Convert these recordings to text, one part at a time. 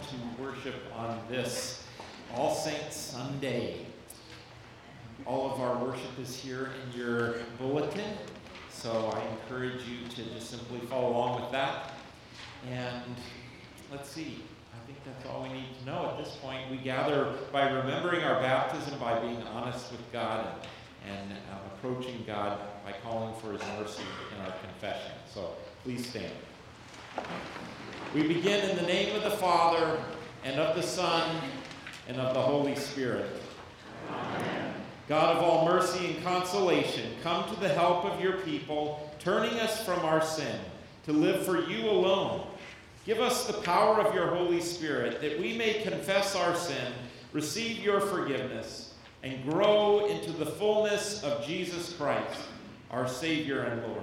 to worship on this All Saints Sunday. All of our worship is here in your bulletin, so I encourage you to just simply follow along with that. And let's see, I think that's all we need to know at this point. We gather by remembering our baptism, by being honest with God, and, uh, approaching God by calling for His mercy in our confession. So please stand. We begin in the name of the Father, and of the Son, and of the Holy Spirit. Amen. God of all mercy and consolation, come to the help of your people, turning us from our sin to live for you alone. Give us the power of your Holy Spirit that we may confess our sin, receive your forgiveness, and grow into the fullness of Jesus Christ, our Savior and Lord.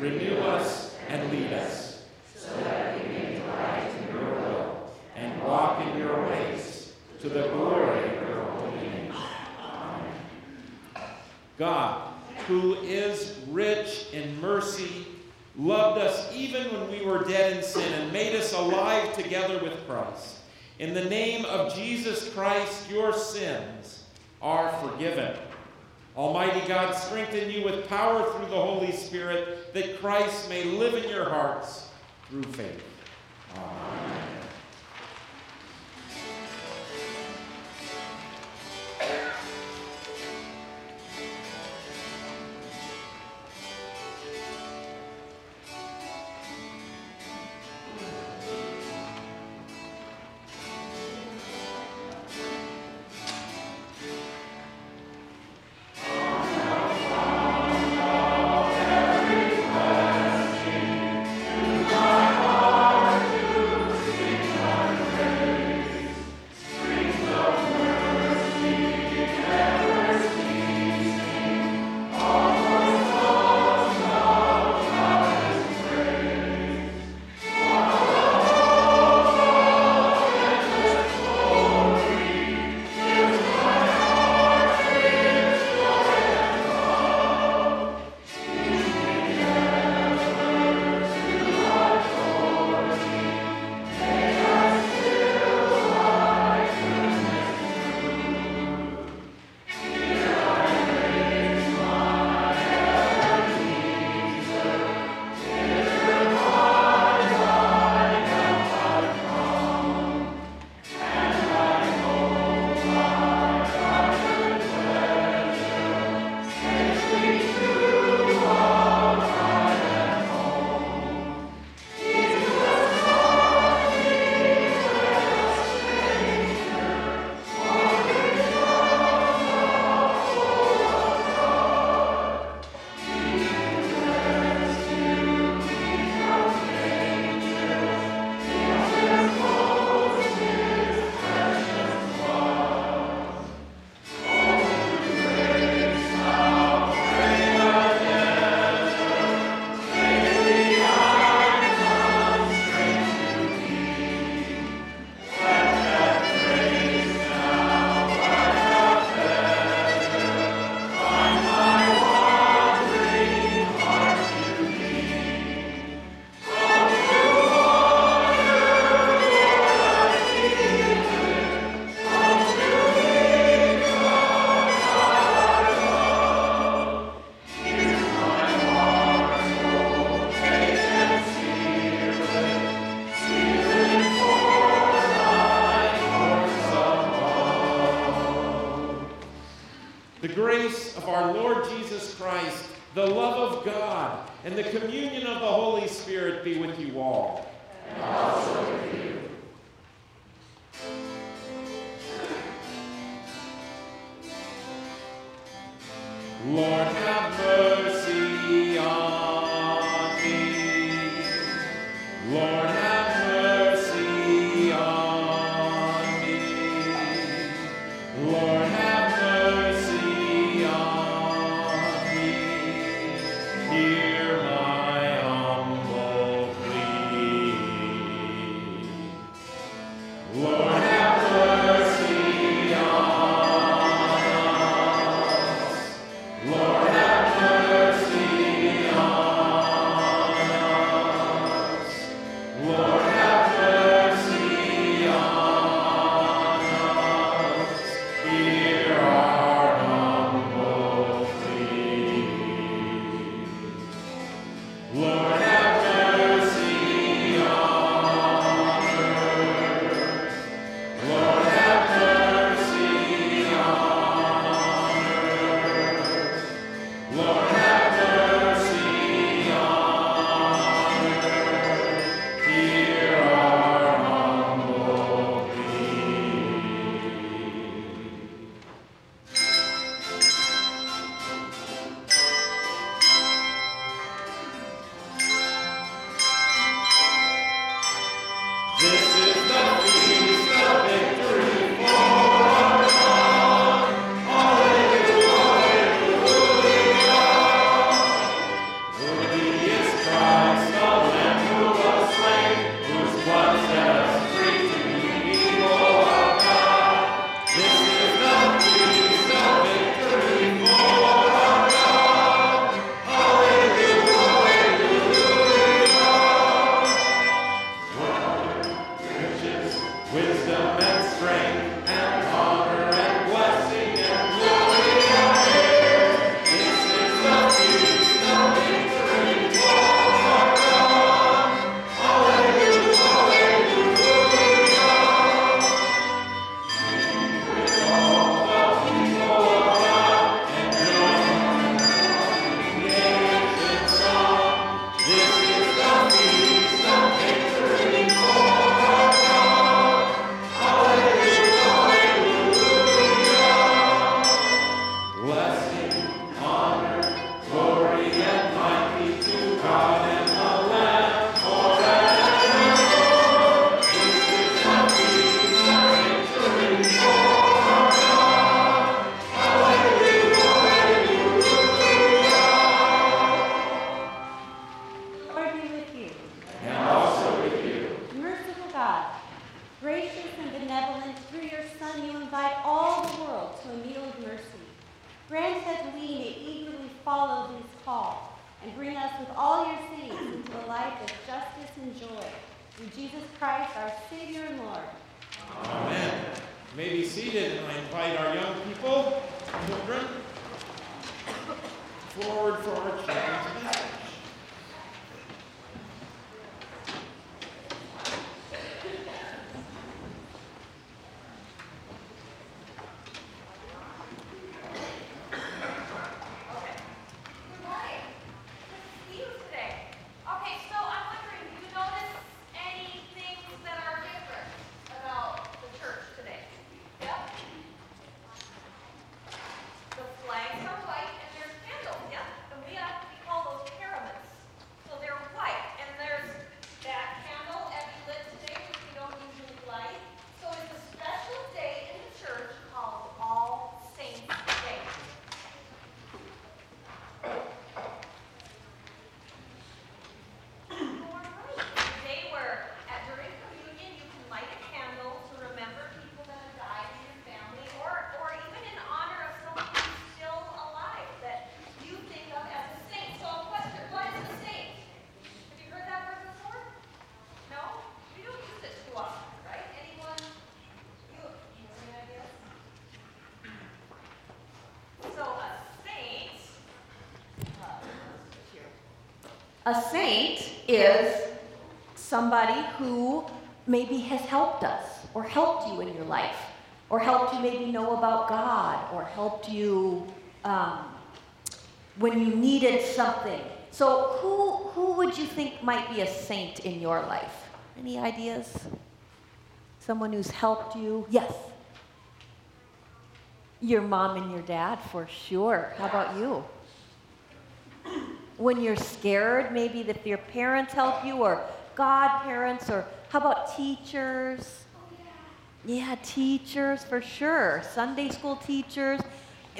renew us, and lead us so that we may delight in your will and walk in your ways to the glory of your holy name. Amen. God, who is rich in mercy, loved us even when we were dead in sin and made us alive together with Christ. In the name of Jesus Christ, your sins are forgiven. Almighty God, strengthen you with power through the Holy Spirit, that Christ may live in your hearts through faith. Amen. Justice and joy. Through Jesus Christ, our Savior and Lord. Amen. You may be seated, and I invite our young people, children, forward for our children's A saint is somebody who maybe has helped us or helped you in your life or helped you maybe know about God or helped you um, when you needed something. So, who, who would you think might be a saint in your life? Any ideas? Someone who's helped you? Yes. Your mom and your dad, for sure. How about you? When you're scared, maybe that your parents help you or godparents or how about teachers? Yeah, teachers for sure. Sunday school teachers.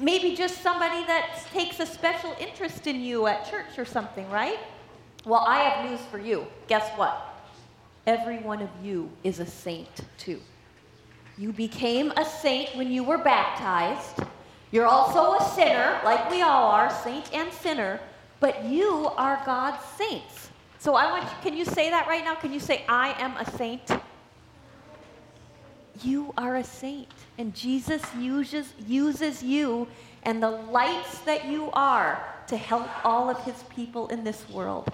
Maybe just somebody that takes a special interest in you at church or something, right? Well, I have news for you. Guess what? Every one of you is a saint too. You became a saint when you were baptized. You're also a sinner, like we all are, saint and sinner but you are God's saints. So I want you, can you say that right now? Can you say, I am a saint? You are a saint. And Jesus uses, uses you and the lights that you are to help all of his people in this world.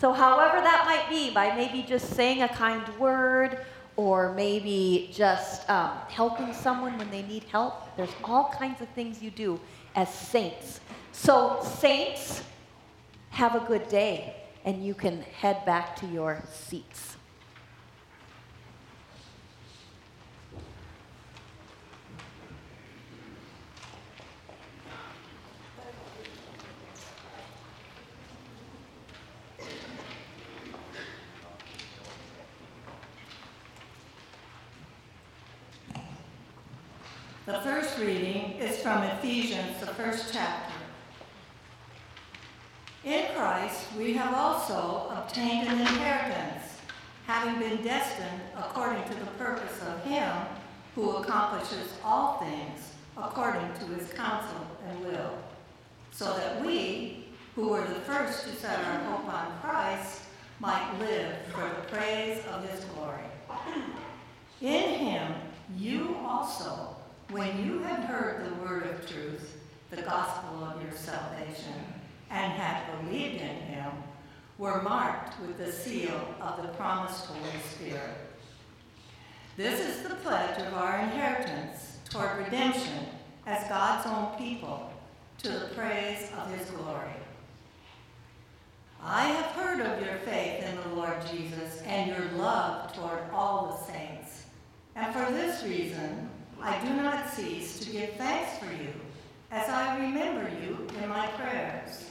So, however that might be, by maybe just saying a kind word or maybe just um, helping someone when they need help, there's all kinds of things you do as saints. So, saints have a good day, and you can head back to your seats. The first reading is from Ephesians, the first chapter. In Christ, we have also obtained an inheritance, having been destined according to the purpose of Him who accomplishes all things according to His counsel and will, so that we, who were the first to set our hope on Christ, might live for the praise of His glory. In Him, you also, when you had heard the word of truth, the gospel of your salvation, and had believed in him were marked with the seal of the promised Holy Spirit. This is the pledge of our inheritance toward redemption as God's own people to the praise of his glory. I have heard of your faith in the Lord Jesus and your love toward all the saints. And for this reason, I do not cease to give thanks for you as I remember you in my prayers.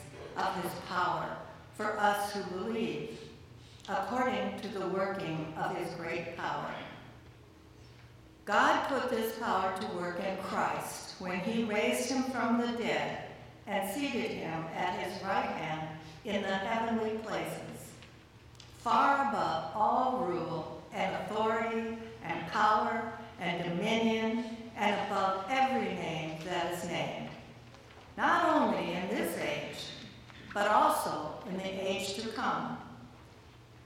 of his power for us who believe, according to the working of his great power. God put this power to work in Christ when he raised him from the dead and seated him at his right hand in the heavenly places, far above all rule and authority and power and dominion and above every name that is named, not only in this age, but also in the age to come.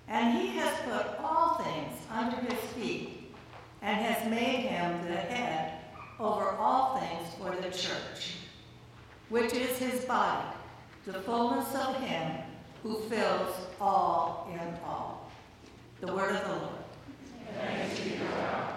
And he has put all things under his feet, and has made him the head over all things for the church, which is his body, the fullness of him who fills all in all. The word of the Lord. Thanks be God.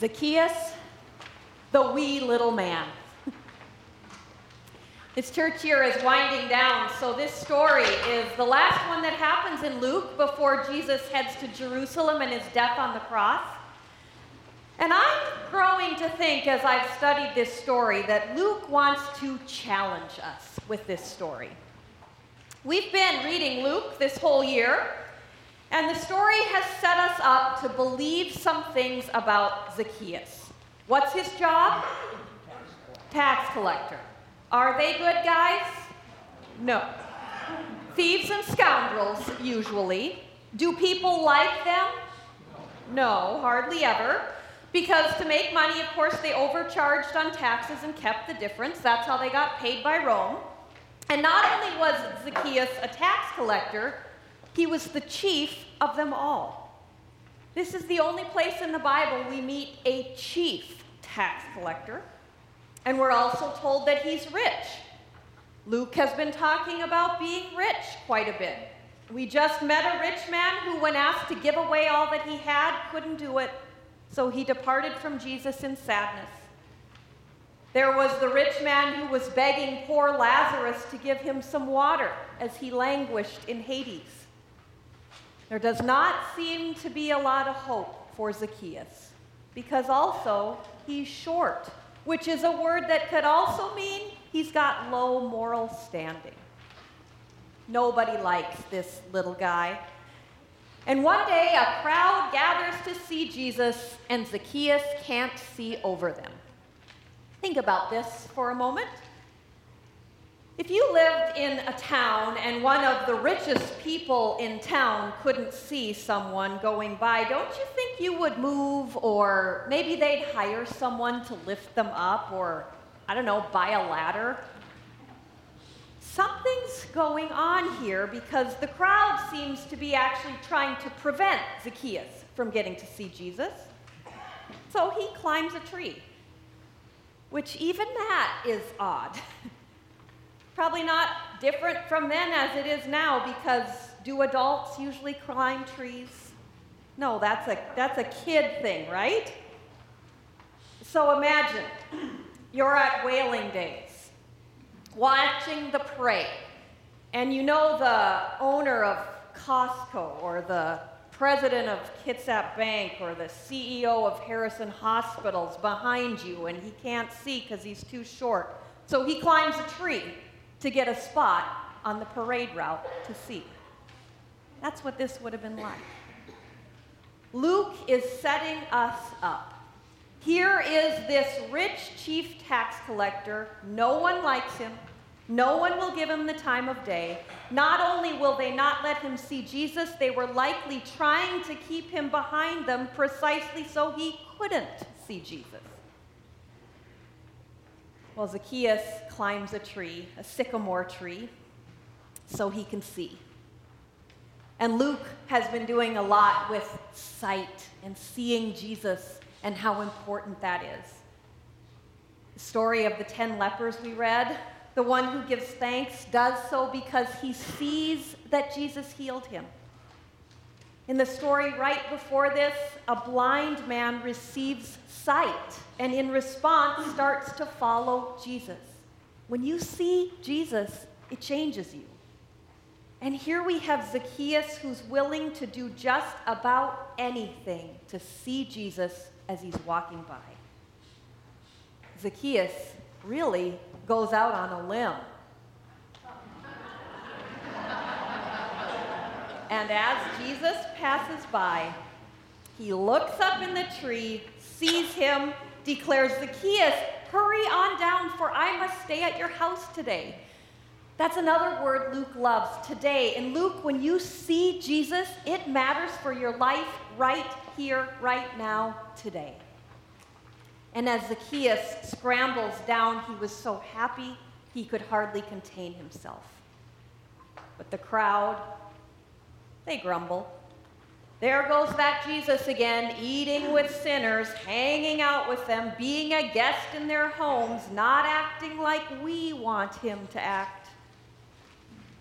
Zacchaeus, the wee little man. this church year is winding down, so this story is the last one that happens in Luke before Jesus heads to Jerusalem and his death on the cross. And I'm growing to think as I've studied this story that Luke wants to challenge us with this story. We've been reading Luke this whole year, and the story has set us up to believe some things about Zacchaeus. What's his job? Tax collector. Are they good guys? No. Thieves and scoundrels, usually. Do people like them? No, hardly ever. Because to make money, of course, they overcharged on taxes and kept the difference. That's how they got paid by Rome. And not only was Zacchaeus a tax collector, he was the chief of them all. This is the only place in the Bible we meet a chief tax collector. And we're also told that he's rich. Luke has been talking about being rich quite a bit. We just met a rich man who, when asked to give away all that he had, couldn't do it, so he departed from Jesus in sadness. There was the rich man who was begging poor Lazarus to give him some water as he languished in Hades. There does not seem to be a lot of hope for Zacchaeus because also he's short, which is a word that could also mean he's got low moral standing. Nobody likes this little guy. And one day a crowd gathers to see Jesus, and Zacchaeus can't see over them. Think about this for a moment. If you lived in a town and one of the richest people in town couldn't see someone going by, don't you think you would move or maybe they'd hire someone to lift them up or, I don't know, buy a ladder? Something's going on here because the crowd seems to be actually trying to prevent Zacchaeus from getting to see Jesus. So he climbs a tree, which even that is odd. Probably not different from then as it is now because do adults usually climb trees? No, that's a, that's a kid thing, right? So imagine you're at whaling days, watching the parade, and you know the owner of Costco or the president of Kitsap Bank or the CEO of Harrison Hospitals behind you, and he can't see because he's too short. So he climbs a tree to get a spot on the parade route to see. That's what this would have been like. Luke is setting us up. Here is this rich chief tax collector. No one likes him. No one will give him the time of day. Not only will they not let him see Jesus, they were likely trying to keep him behind them precisely so he couldn't see Jesus. Well, Zacchaeus climbs a tree, a sycamore tree, so he can see. And Luke has been doing a lot with sight and seeing Jesus and how important that is. The story of the 10 lepers we read, the one who gives thanks does so because he sees that Jesus healed him. In the story right before this, a blind man receives sight and in response starts to follow Jesus. When you see Jesus, it changes you. And here we have Zacchaeus who's willing to do just about anything to see Jesus as he's walking by. Zacchaeus really goes out on a limb And as Jesus passes by, he looks up in the tree, sees him, declares, Zacchaeus, hurry on down, for I must stay at your house today. That's another word Luke loves today. In Luke, when you see Jesus, it matters for your life right here, right now, today. And as Zacchaeus scrambles down, he was so happy he could hardly contain himself. But the crowd, they grumble. There goes that Jesus again, eating with sinners, hanging out with them, being a guest in their homes, not acting like we want him to act.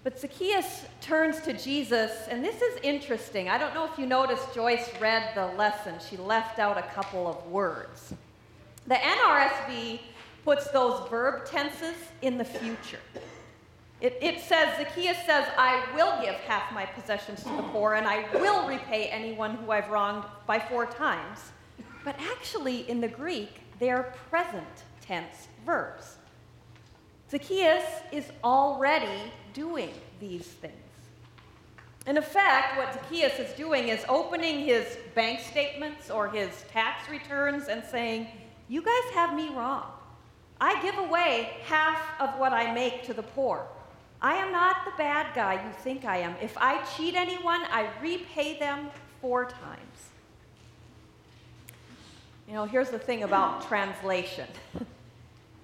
But Zacchaeus turns to Jesus, and this is interesting. I don't know if you noticed Joyce read the lesson, she left out a couple of words. The NRSV puts those verb tenses in the future. It, it, says, Zacchaeus says, I will give half my possessions to the poor, and I will repay anyone who I've wronged by four times. But actually, in the Greek, they're present tense verbs. Zacchaeus is already doing these things. In effect, what Zacchaeus is doing is opening his bank statements or his tax returns and saying, You guys have me wrong. I give away half of what I make to the poor. I am not the bad guy you think I am. If I cheat anyone, I repay them four times. You know, here's the thing about translation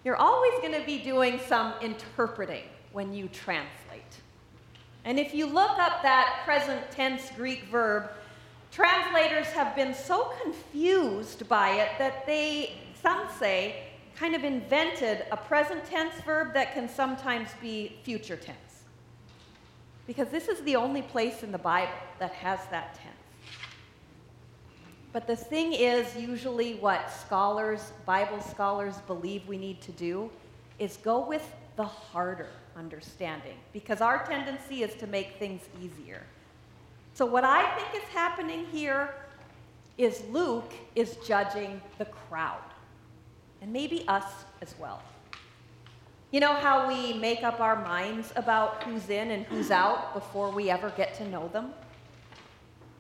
you're always going to be doing some interpreting when you translate. And if you look up that present tense Greek verb, translators have been so confused by it that they, some say, kind of invented a present tense verb that can sometimes be future tense. Because this is the only place in the Bible that has that tense. But the thing is, usually, what scholars, Bible scholars, believe we need to do is go with the harder understanding, because our tendency is to make things easier. So, what I think is happening here is Luke is judging the crowd and maybe us as well. You know how we make up our minds about who's in and who's out before we ever get to know them?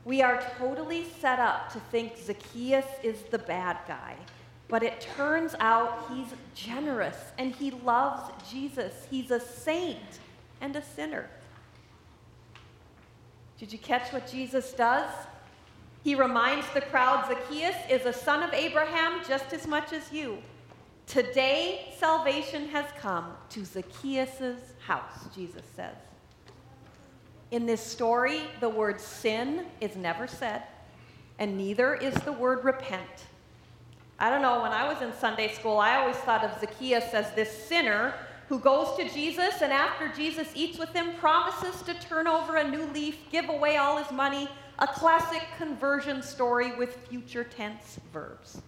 We are totally set up to think Zacchaeus is the bad guy, but it turns out he's generous and he loves Jesus. He's a saint and a sinner. Did you catch what Jesus does? He reminds the crowd Zacchaeus is a son of Abraham just as much as you. Today, salvation has come to Zacchaeus' house, Jesus says. In this story, the word sin is never said, and neither is the word repent. I don't know, when I was in Sunday school, I always thought of Zacchaeus as this sinner who goes to Jesus and after Jesus eats with him, promises to turn over a new leaf, give away all his money, a classic conversion story with future tense verbs.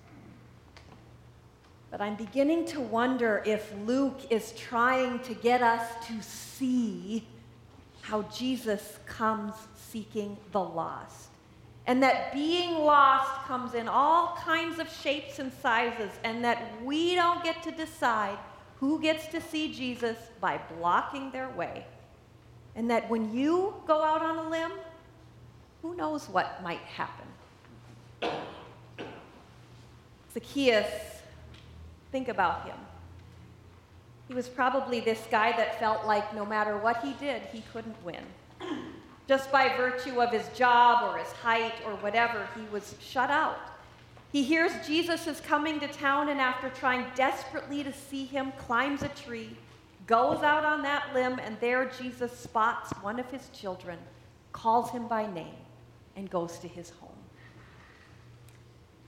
But I'm beginning to wonder if Luke is trying to get us to see how Jesus comes seeking the lost. And that being lost comes in all kinds of shapes and sizes, and that we don't get to decide who gets to see Jesus by blocking their way. And that when you go out on a limb, who knows what might happen? Zacchaeus Think about him. He was probably this guy that felt like no matter what he did, he couldn't win. Just by virtue of his job or his height or whatever, he was shut out. He hears Jesus is coming to town, and after trying desperately to see him, climbs a tree, goes out on that limb, and there Jesus spots one of his children, calls him by name, and goes to his home.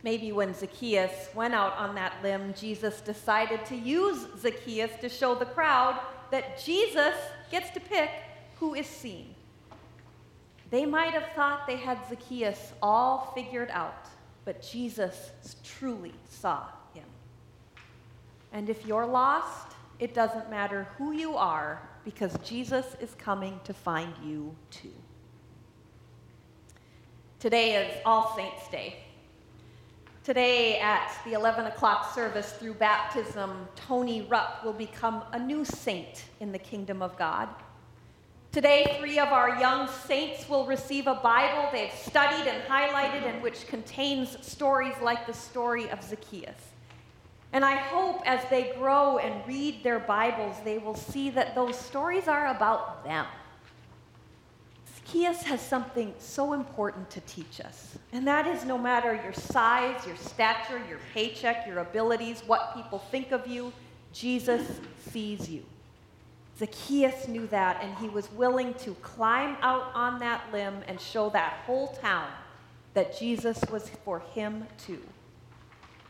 Maybe when Zacchaeus went out on that limb, Jesus decided to use Zacchaeus to show the crowd that Jesus gets to pick who is seen. They might have thought they had Zacchaeus all figured out, but Jesus truly saw him. And if you're lost, it doesn't matter who you are, because Jesus is coming to find you too. Today is All Saints' Day. Today, at the 11 o'clock service through baptism, Tony Rupp will become a new saint in the kingdom of God. Today, three of our young saints will receive a Bible they've studied and highlighted, and which contains stories like the story of Zacchaeus. And I hope as they grow and read their Bibles, they will see that those stories are about them. Zacchaeus has something so important to teach us, and that is no matter your size, your stature, your paycheck, your abilities, what people think of you, Jesus sees you. Zacchaeus knew that, and he was willing to climb out on that limb and show that whole town that Jesus was for him too.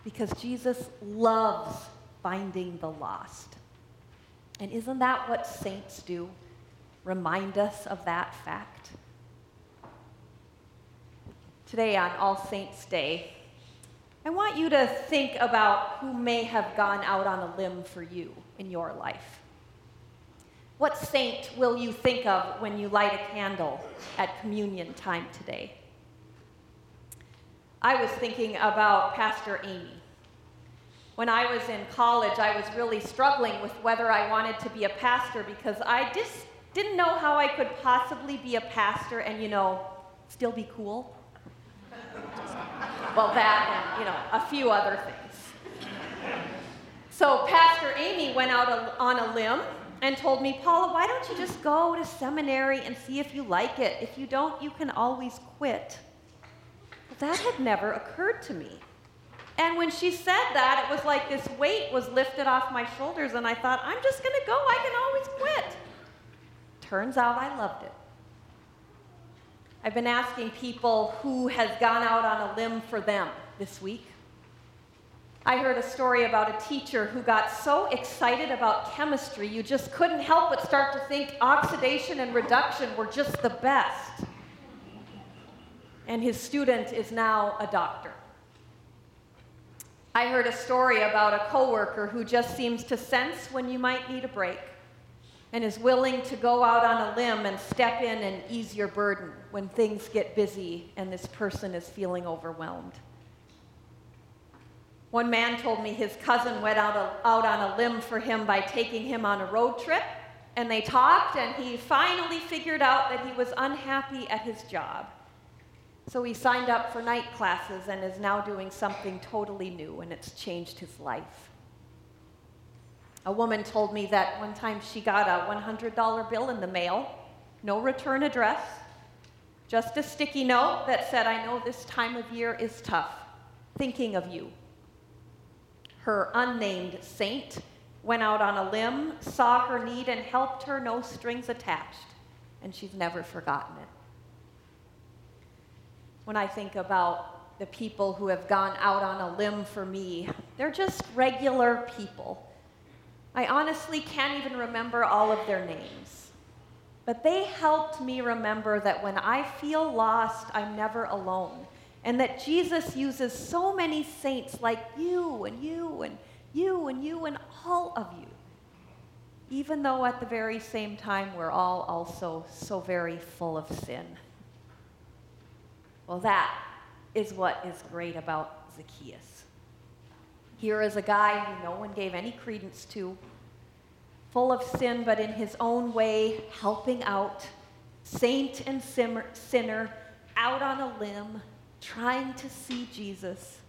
Because Jesus loves finding the lost. And isn't that what saints do? Remind us of that fact. Today, on All Saints' Day, I want you to think about who may have gone out on a limb for you in your life. What saint will you think of when you light a candle at communion time today? I was thinking about Pastor Amy. When I was in college, I was really struggling with whether I wanted to be a pastor because I just didn't know how I could possibly be a pastor and, you know, still be cool. well, that and, you know, a few other things. So, Pastor Amy went out on a limb and told me, Paula, why don't you just go to seminary and see if you like it? If you don't, you can always quit. But that had never occurred to me. And when she said that, it was like this weight was lifted off my shoulders, and I thought, I'm just going to go. I can always quit. Turns out I loved it. I've been asking people who has gone out on a limb for them this week. I heard a story about a teacher who got so excited about chemistry, you just couldn't help but start to think oxidation and reduction were just the best. And his student is now a doctor. I heard a story about a coworker who just seems to sense when you might need a break and is willing to go out on a limb and step in and ease your burden when things get busy and this person is feeling overwhelmed. One man told me his cousin went out, a, out on a limb for him by taking him on a road trip, and they talked, and he finally figured out that he was unhappy at his job. So he signed up for night classes and is now doing something totally new, and it's changed his life. A woman told me that one time she got a $100 bill in the mail, no return address, just a sticky note that said, I know this time of year is tough, thinking of you. Her unnamed saint went out on a limb, saw her need, and helped her, no strings attached, and she's never forgotten it. When I think about the people who have gone out on a limb for me, they're just regular people I honestly can't even remember all of their names. But they helped me remember that when I feel lost, I'm never alone. And that Jesus uses so many saints like you and you and you and you and all of you. Even though at the very same time we're all also so very full of sin. Well, that is what is great about Zacchaeus. Here is a guy who no one gave any credence to, full of sin, but in his own way, helping out, saint and sinner, out on a limb, trying to see Jesus.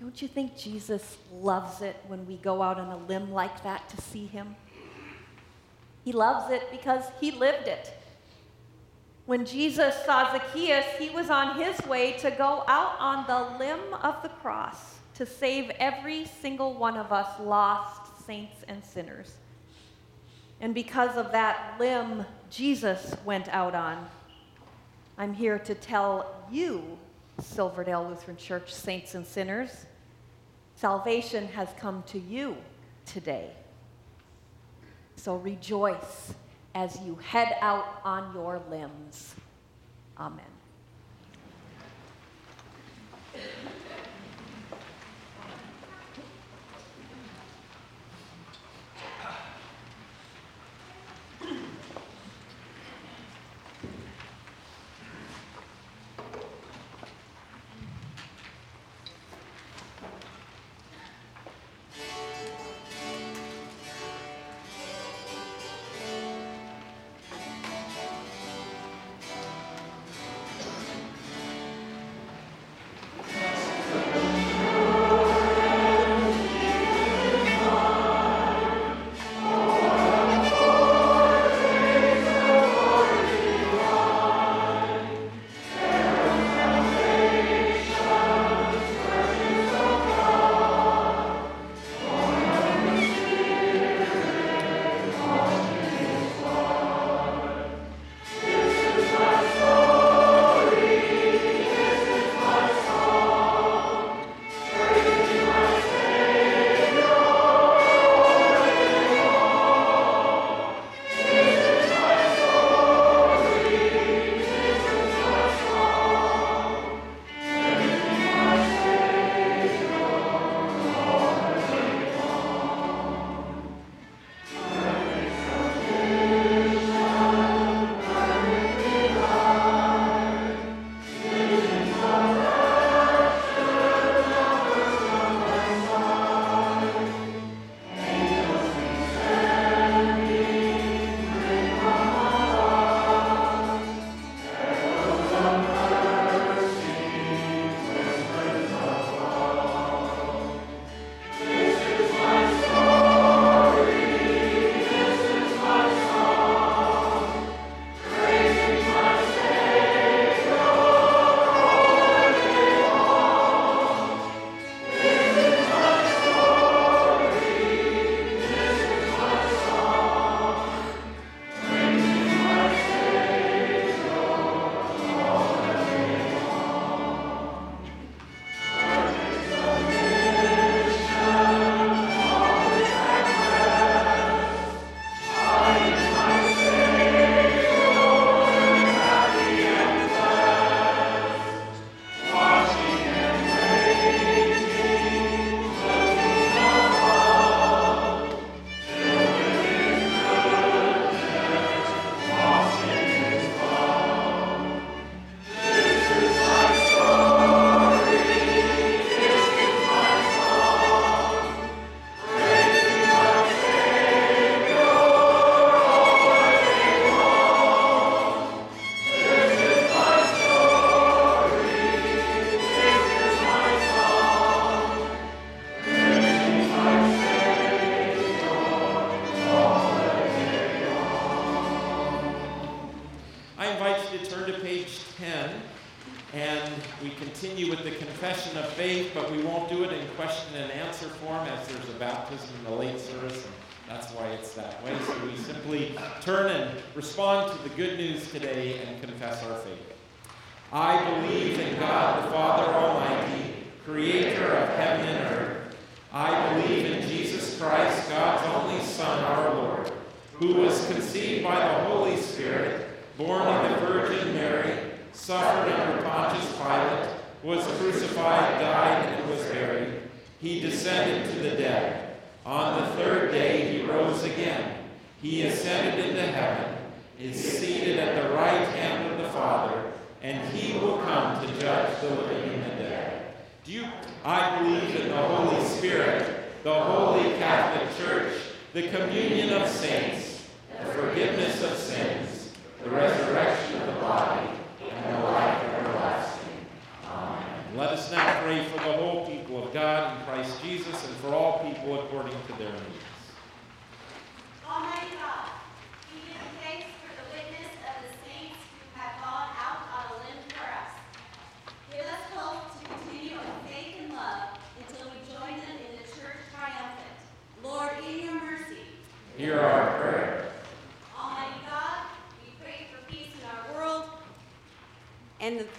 Don't you think Jesus loves it when we go out on a limb like that to see him? He loves it because he lived it. When Jesus saw Zacchaeus, he was on his way to go out on the limb of the cross to save every single one of us lost saints and sinners. And because of that limb Jesus went out on, I'm here to tell you, Silverdale Lutheran Church saints and sinners, salvation has come to you today. So rejoice as you head out on your limbs. Amen.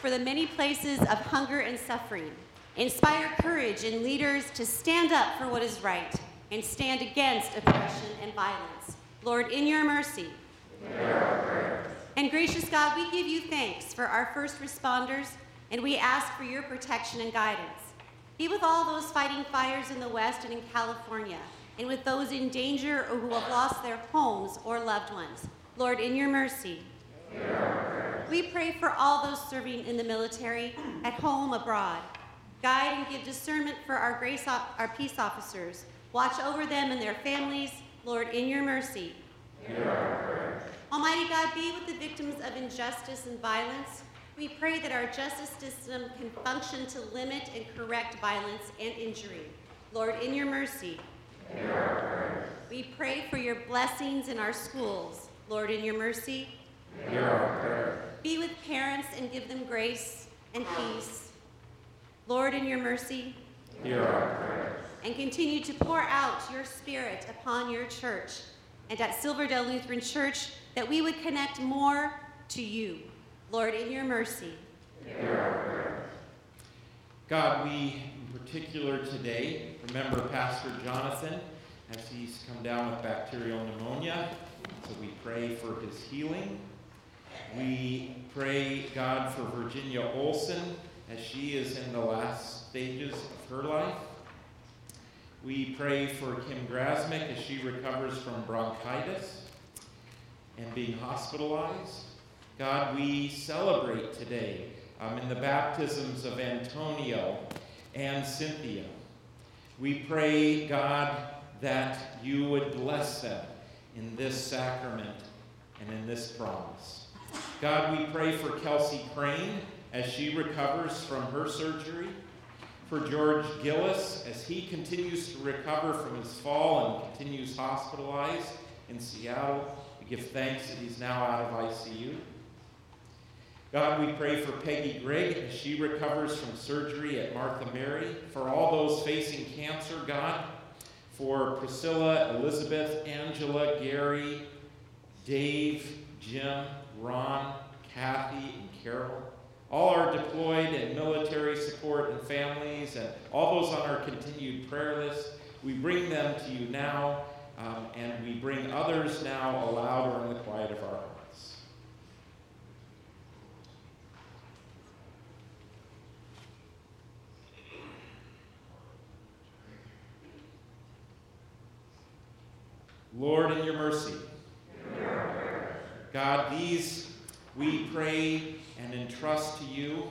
For the many places of hunger and suffering. Inspire courage in leaders to stand up for what is right and stand against oppression and violence. Lord, in your mercy. And gracious God, we give you thanks for our first responders and we ask for your protection and guidance. Be with all those fighting fires in the West and in California, and with those in danger or who have lost their homes or loved ones. Lord, in your mercy. We pray for all those serving in the military, at home, abroad. Guide and give discernment for our grace, our peace officers. Watch over them and their families, Lord, in your mercy. Almighty God, be with the victims of injustice and violence. We pray that our justice system can function to limit and correct violence and injury. Lord, in your mercy. We pray for your blessings in our schools. Lord, in your mercy. Hear our prayer. Be with parents and give them grace and peace. Lord, in your mercy. Hear our prayer. And continue to pour out your spirit upon your church and at Silverdale Lutheran Church that we would connect more to you. Lord, in your mercy. God, we in particular today remember Pastor Jonathan as he's come down with bacterial pneumonia. So we pray for his healing. We pray, God, for Virginia Olson as she is in the last stages of her life. We pray for Kim Grasmick as she recovers from bronchitis and being hospitalized. God, we celebrate today um, in the baptisms of Antonio and Cynthia. We pray, God, that you would bless them in this sacrament and in this promise. God, we pray for Kelsey Crane as she recovers from her surgery, for George Gillis as he continues to recover from his fall and continues hospitalized in Seattle. We give thanks that he's now out of ICU. God, we pray for Peggy Grigg as she recovers from surgery at Martha Mary, for all those facing cancer, God, for Priscilla, Elizabeth, Angela, Gary, Dave, Jim, Ron, Kathy, and Carol. All our deployed and military support and families, and all those on our continued prayer list, we bring them to you now, um, and we bring others now aloud or in the quiet of our hearts. Lord, in your mercy. God, these we pray and entrust to you,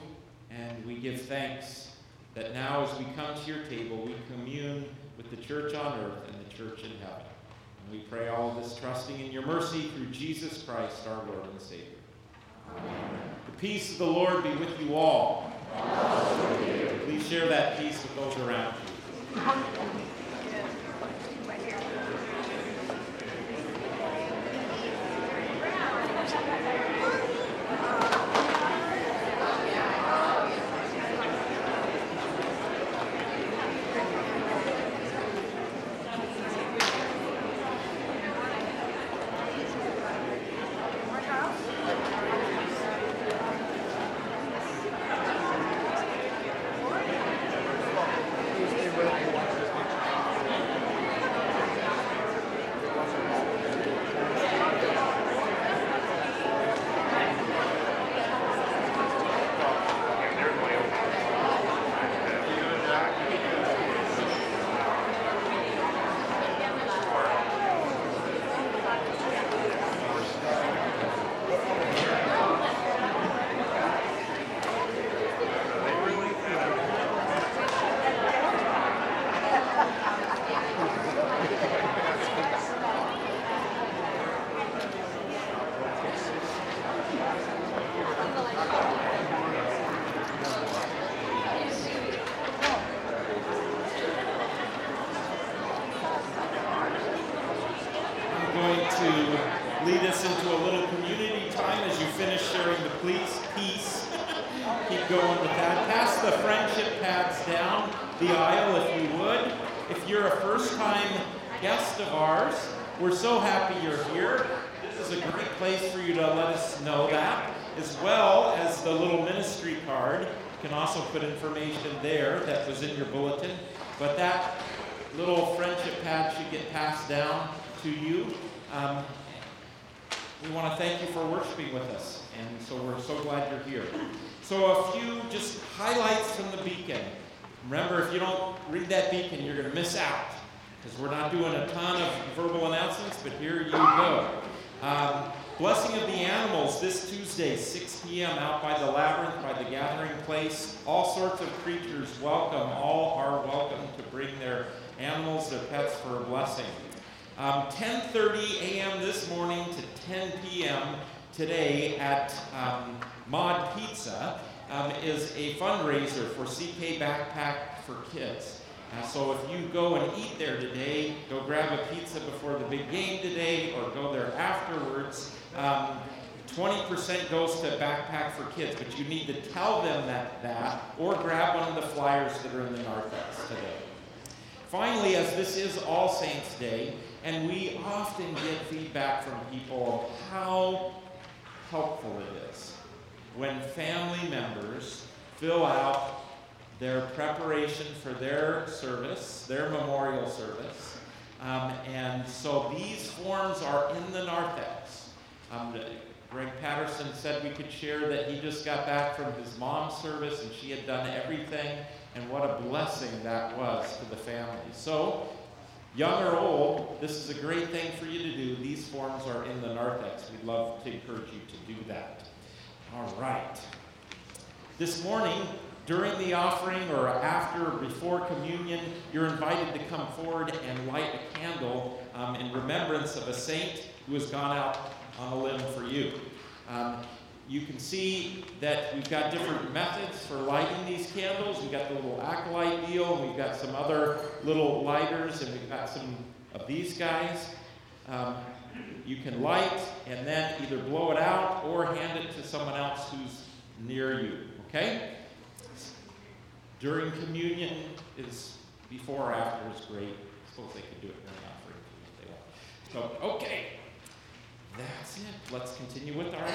and we give thanks that now as we come to your table, we commune with the church on earth and the church in heaven. And we pray all of this trusting in your mercy through Jesus Christ, our Lord and Savior. Amen. The peace of the Lord be with you all. Please share that peace with those around you. Uh, so if you go and eat there today, go grab a pizza before the big game today, or go there afterwards. Um, 20% goes to Backpack for Kids, but you need to tell them that, that or grab one of the flyers that are in the narthex today. Finally, as this is All Saints Day, and we often get feedback from people of how helpful it is when family members fill out their preparation for their service, their memorial service. Um, and so these forms are in the narthex. Um, Greg Patterson said we could share that he just got back from his mom's service and she had done everything, and what a blessing that was to the family. So, young or old, this is a great thing for you to do. These forms are in the narthex. We'd love to encourage you to do that. All right. This morning, during the offering or after or before communion, you're invited to come forward and light a candle um, in remembrance of a saint who has gone out on a limb for you. Um, you can see that we've got different methods for lighting these candles. We've got the little acolyte deal, and we've got some other little lighters, and we've got some of these guys. Um, you can light and then either blow it out or hand it to someone else who's near you. Okay? During communion is before or after is great. I suppose they could do it during offering if they want. So, okay. That's it. Let's continue with our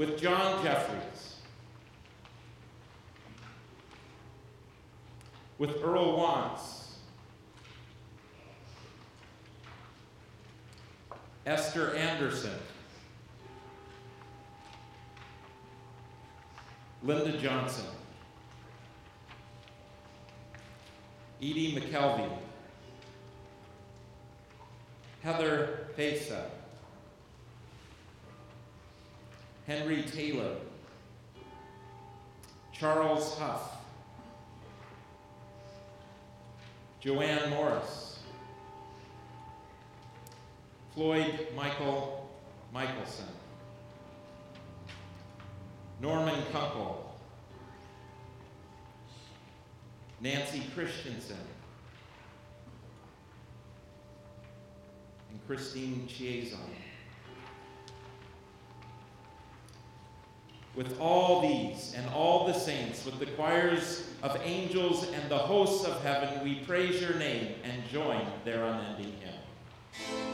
with John Jeffries, with Earl Wants, Esther Anderson, Linda Johnson, Edie McKelvey, Heather Pesa, Henry Taylor, Charles Huff, Joanne Morris, Floyd Michael Michelson, Norman Kunkel, Nancy Christensen, and Christine Chiazon. With all these and all the saints, with the choirs of angels and the hosts of heaven, we praise your name and join their unending hymn.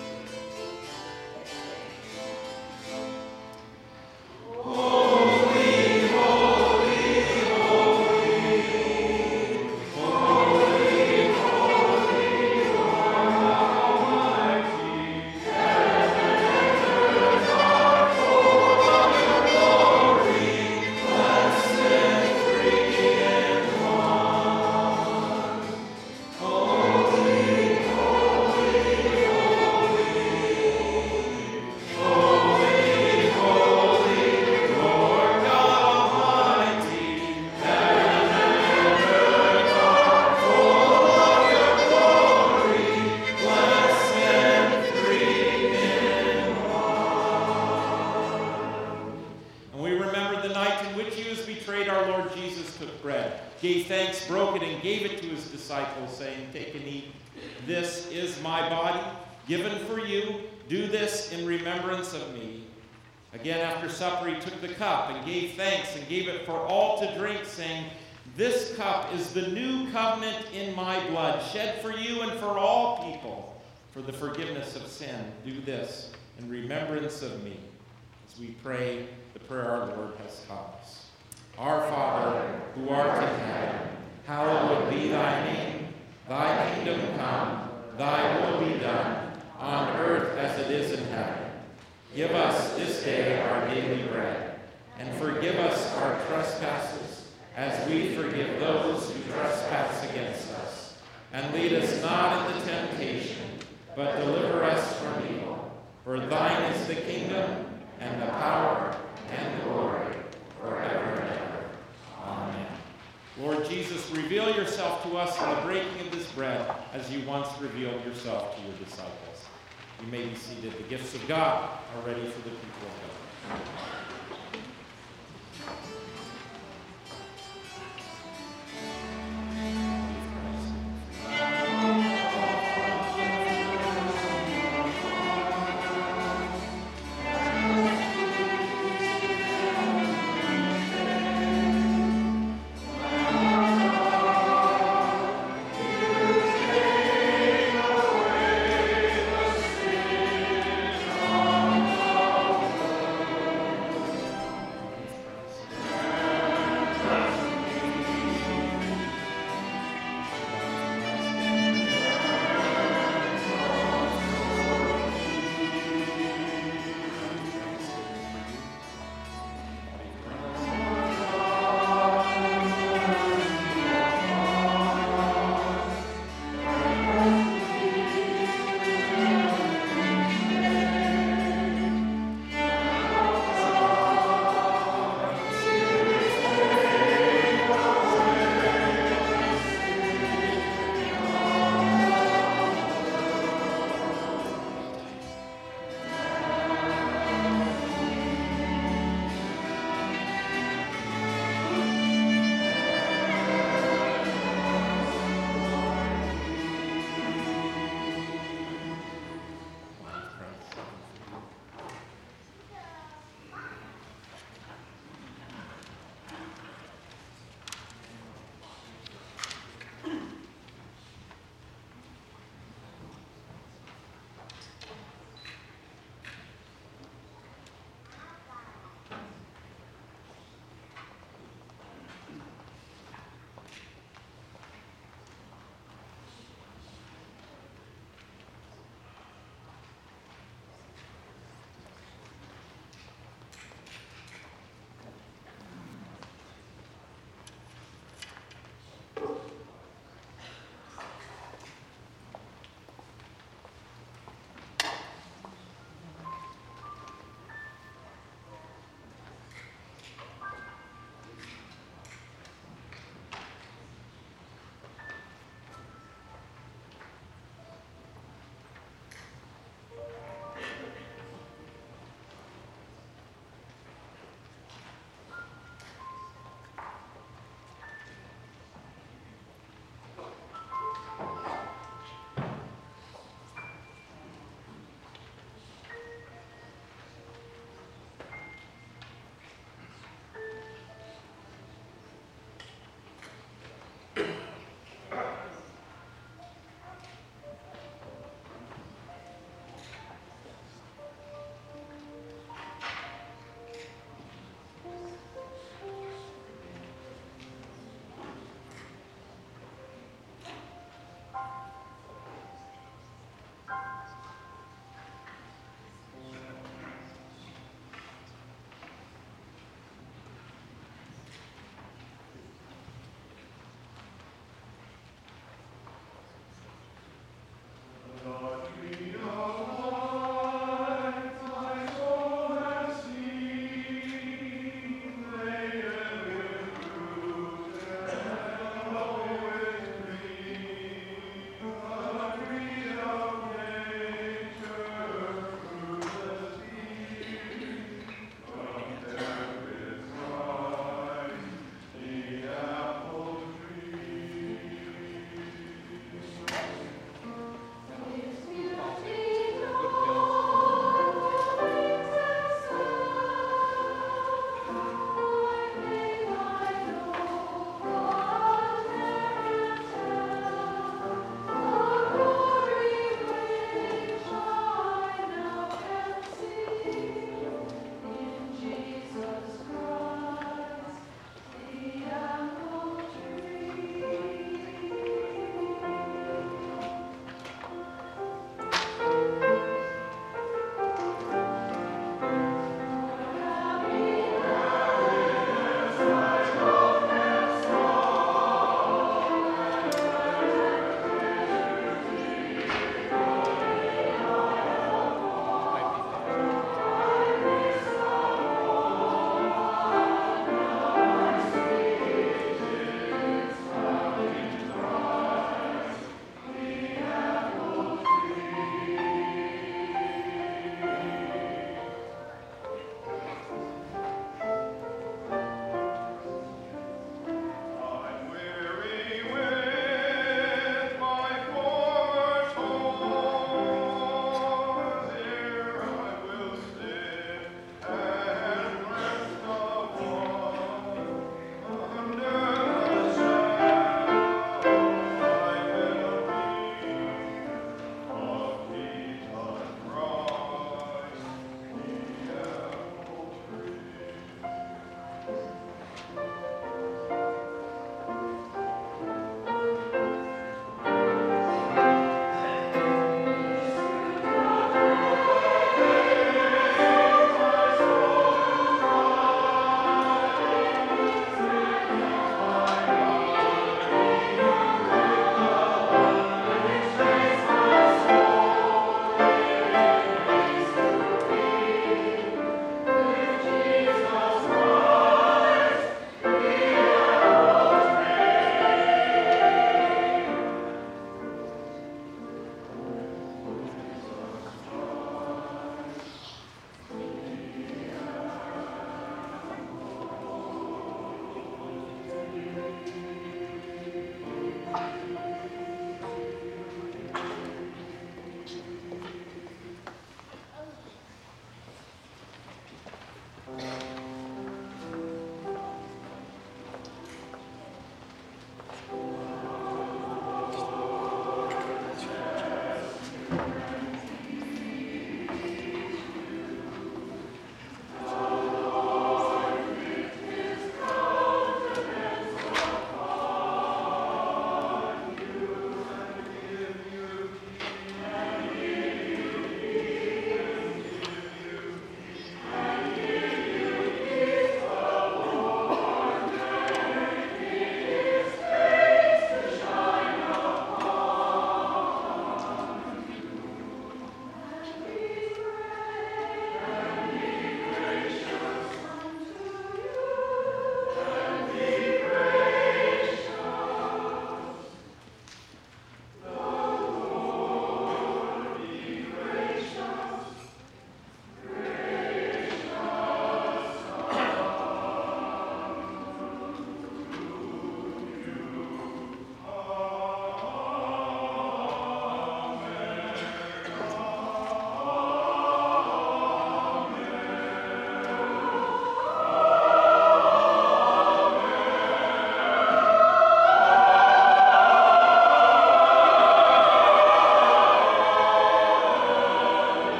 10, do this in remembrance of me as we pray the prayer our Lord has taught us. Our Father, who art in heaven, hallowed be thy name. Thy kingdom come, thy will be done, on earth as it is in heaven. Give us this day our daily bread, and forgive us our trespasses, as we forgive those who trespass against us. And lead us not into temptation but deliver us from evil. For thine is the kingdom, and the power, and the glory, forever and ever. Amen. Lord Jesus, reveal yourself to us in the breaking of this bread, as you once revealed yourself to your disciples. You may be seated. The gifts of God are ready for the people of God.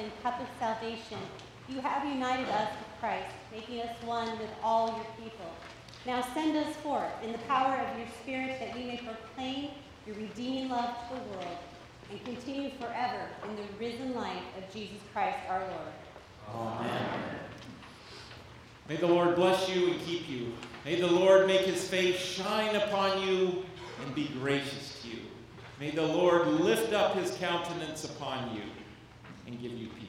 And cup of salvation, you have united us with Christ, making us one with all your people. Now send us forth in the power of your Spirit that we may proclaim your redeeming love to the world and continue forever in the risen life of Jesus Christ our Lord. Amen. May the Lord bless you and keep you. May the Lord make his face shine upon you and be gracious to you. May the Lord lift up his countenance upon you and give you peace.